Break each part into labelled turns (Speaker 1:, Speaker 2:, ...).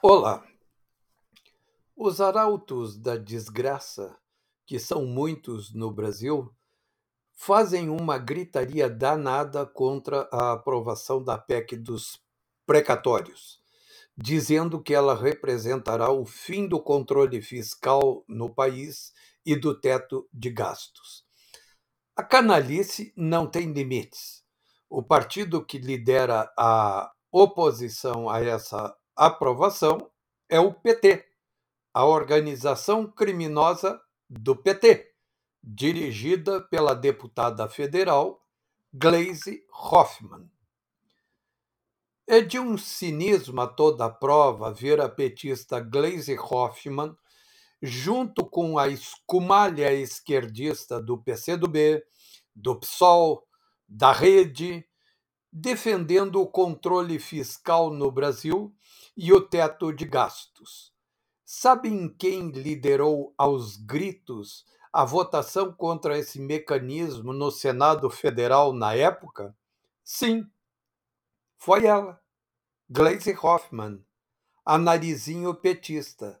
Speaker 1: Olá! Os arautos da desgraça, que são muitos no Brasil, fazem uma gritaria danada contra a aprovação da PEC dos precatórios, dizendo que ela representará o fim do controle fiscal no país e do teto de gastos. A canalice não tem limites. O partido que lidera a oposição a essa aprovação é o PT, a organização criminosa do PT, dirigida pela deputada federal Gleisi Hoffmann. É de um cinismo a toda prova ver a petista Gleisi Hoffmann, junto com a escumalha esquerdista do PCdoB, do PSOL, da Rede, defendendo o controle fiscal no Brasil e o teto de gastos. Sabem quem liderou aos gritos a votação contra esse mecanismo no Senado Federal na época? Sim, foi ela, Gleisi Hoffmann, a narizinho petista,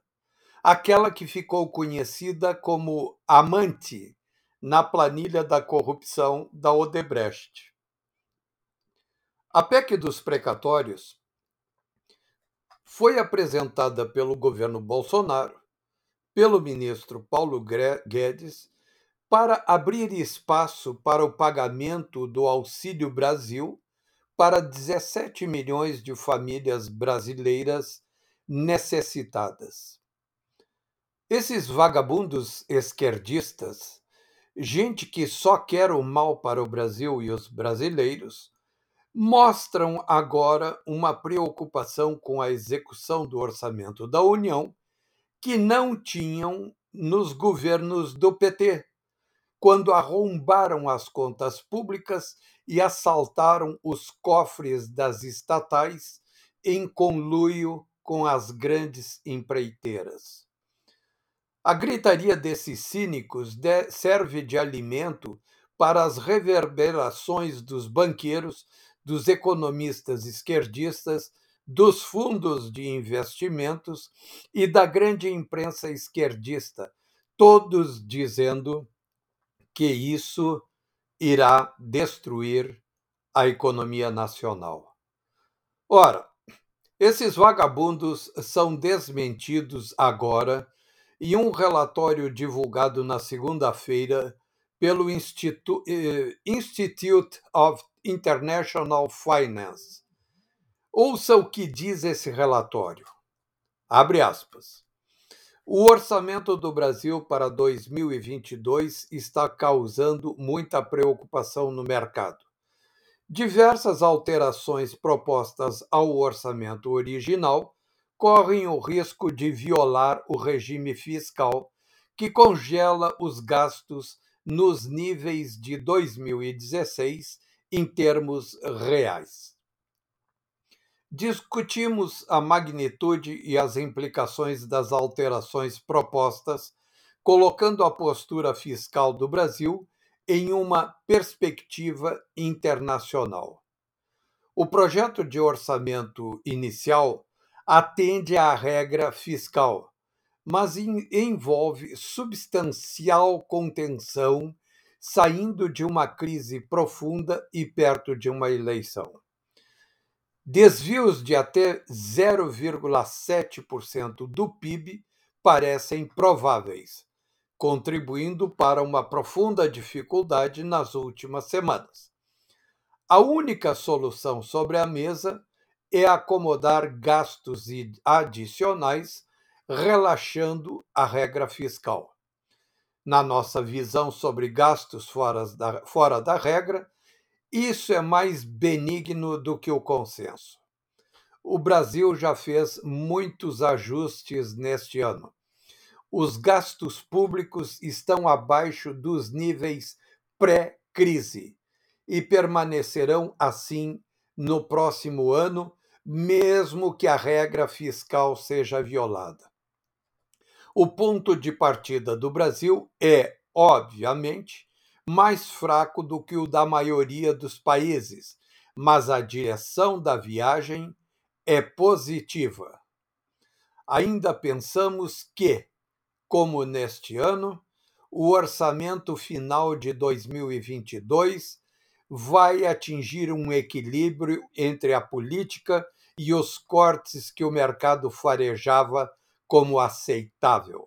Speaker 1: aquela que ficou conhecida como amante na planilha da corrupção da Odebrecht. A PEC dos precatórios foi apresentada pelo governo Bolsonaro, pelo ministro Paulo Guedes, para abrir espaço para o pagamento do Auxílio Brasil para 17 milhões de famílias brasileiras necessitadas. Esses vagabundos esquerdistas, gente que só quer o mal para o Brasil e os brasileiros, mostram agora uma preocupação com a execução do orçamento da União que não tinham nos governos do PT, quando arrombaram as contas públicas e assaltaram os cofres das estatais em conluio com as grandes empreiteiras. A gritaria desses cínicos serve de alimento para as reverberações dos banqueiros dos economistas esquerdistas, dos fundos de investimentos e da grande imprensa esquerdista, todos dizendo que isso irá destruir a economia nacional. Ora, esses vagabundos são desmentidos agora e um relatório divulgado na segunda-feira pelo Institu eh, Institute of International Finance. Ouça o que diz esse relatório. Abre aspas. O orçamento do Brasil para 2022 está causando muita preocupação no mercado. Diversas alterações propostas ao orçamento original correm o risco de violar o regime fiscal que congela os gastos nos níveis de 2016 em termos reais. Discutimos a magnitude e as implicações das alterações propostas, colocando a postura fiscal do Brasil em uma perspectiva internacional. O projeto de orçamento inicial atende à regra fiscal, mas envolve substancial contenção saindo de uma crise profunda e perto de uma eleição. Desvios de até 0,7% do PIB parecem prováveis, contribuindo para uma profunda dificuldade nas últimas semanas. A única solução sobre a mesa é acomodar gastos adicionais, relaxando a regra fiscal na nossa visão sobre gastos fora da, fora da regra, isso é mais benigno do que o consenso. O Brasil já fez muitos ajustes neste ano. Os gastos públicos estão abaixo dos níveis pré-crise e permanecerão assim no próximo ano, mesmo que a regra fiscal seja violada. O ponto de partida do Brasil é, obviamente, mais fraco do que o da maioria dos países, mas a direção da viagem é positiva. ainda pensamos que, como neste ano, o orçamento final de 2022 vai atingir um equilíbrio entre a política e os cortes que o mercado farejava como aceitável.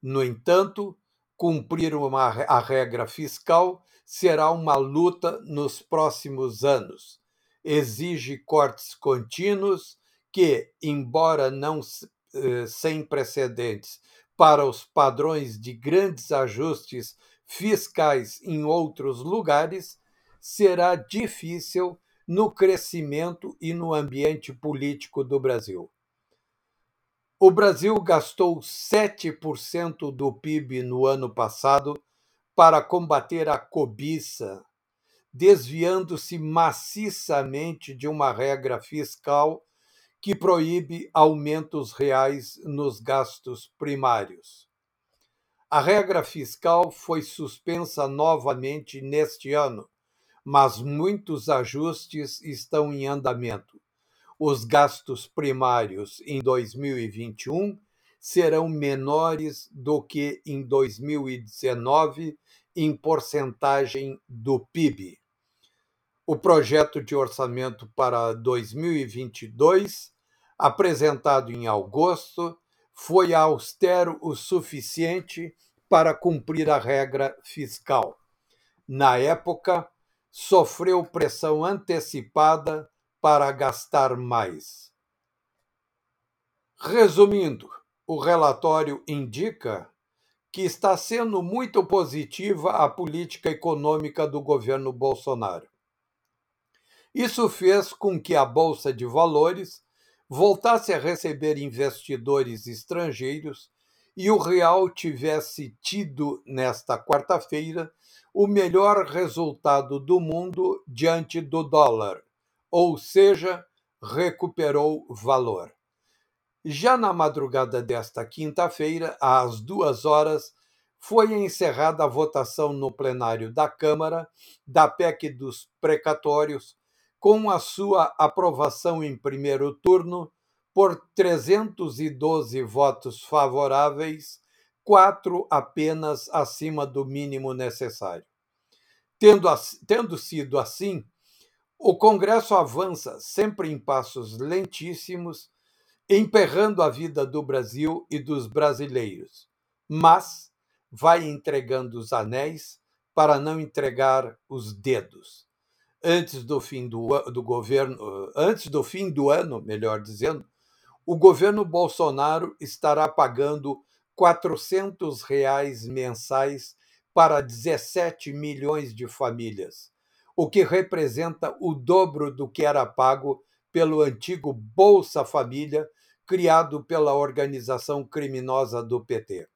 Speaker 1: No entanto, cumprir uma, a regra fiscal será uma luta nos próximos anos. Exige cortes contínuos que, embora não eh, sem precedentes para os padrões de grandes ajustes fiscais em outros lugares, será difícil no crescimento e no ambiente político do Brasil. O Brasil gastou 7% do PIB no ano passado para combater a cobiça, desviando-se maciçamente de uma regra fiscal que proíbe aumentos reais nos gastos primários. A regra fiscal foi suspensa novamente neste ano, mas muitos ajustes estão em andamento. Os gastos primários em 2021 serão menores do que em 2019 em porcentagem do PIB o projeto de orçamento para 2022, apresentado em agosto, foi austero o suficiente para cumprir a regra fiscal. Na época, sofreu pressão antecipada para gastar mais. Resumindo, o relatório indica que está sendo muito positiva a política econômica do governo Bolsonaro. Isso fez com que a Bolsa de Valores voltasse a receber investidores estrangeiros e o real tivesse tido, nesta quarta-feira, o melhor resultado do mundo diante do dólar, ou seja, recuperou valor. Já na madrugada desta quinta-feira, às duas horas, foi encerrada a votação no plenário da Câmara da PEC dos precatórios, com a sua aprovação em primeiro turno por 312 votos favoráveis, quatro apenas acima do mínimo necessário. Tendo, tendo sido assim, o Congresso avança sempre em passos lentíssimos, emperrando a vida do Brasil e dos brasileiros, mas vai entregando os anéis para não entregar os dedos. Antes do fim do, do governo, antes do fim do ano, melhor dizendo, o governo Bolsonaro estará pagando 400 reais mensais para 17 milhões de famílias, o que representa o dobro do que era pago pelo antigo Bolsa Família, criado pela organização criminosa do PT.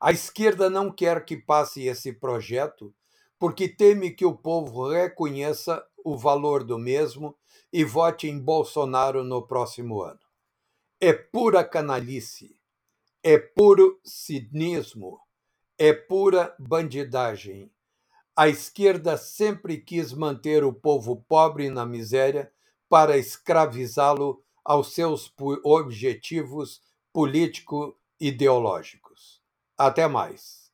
Speaker 1: A esquerda não quer que passe esse projeto porque teme que o povo reconheça o valor do mesmo e vote em Bolsonaro no próximo ano. É pura canalice, é puro cinismo, é pura bandidagem. A esquerda sempre quis manter o povo pobre na miséria para escravizá-lo aos seus objetivos político-ideológicos. Até mais.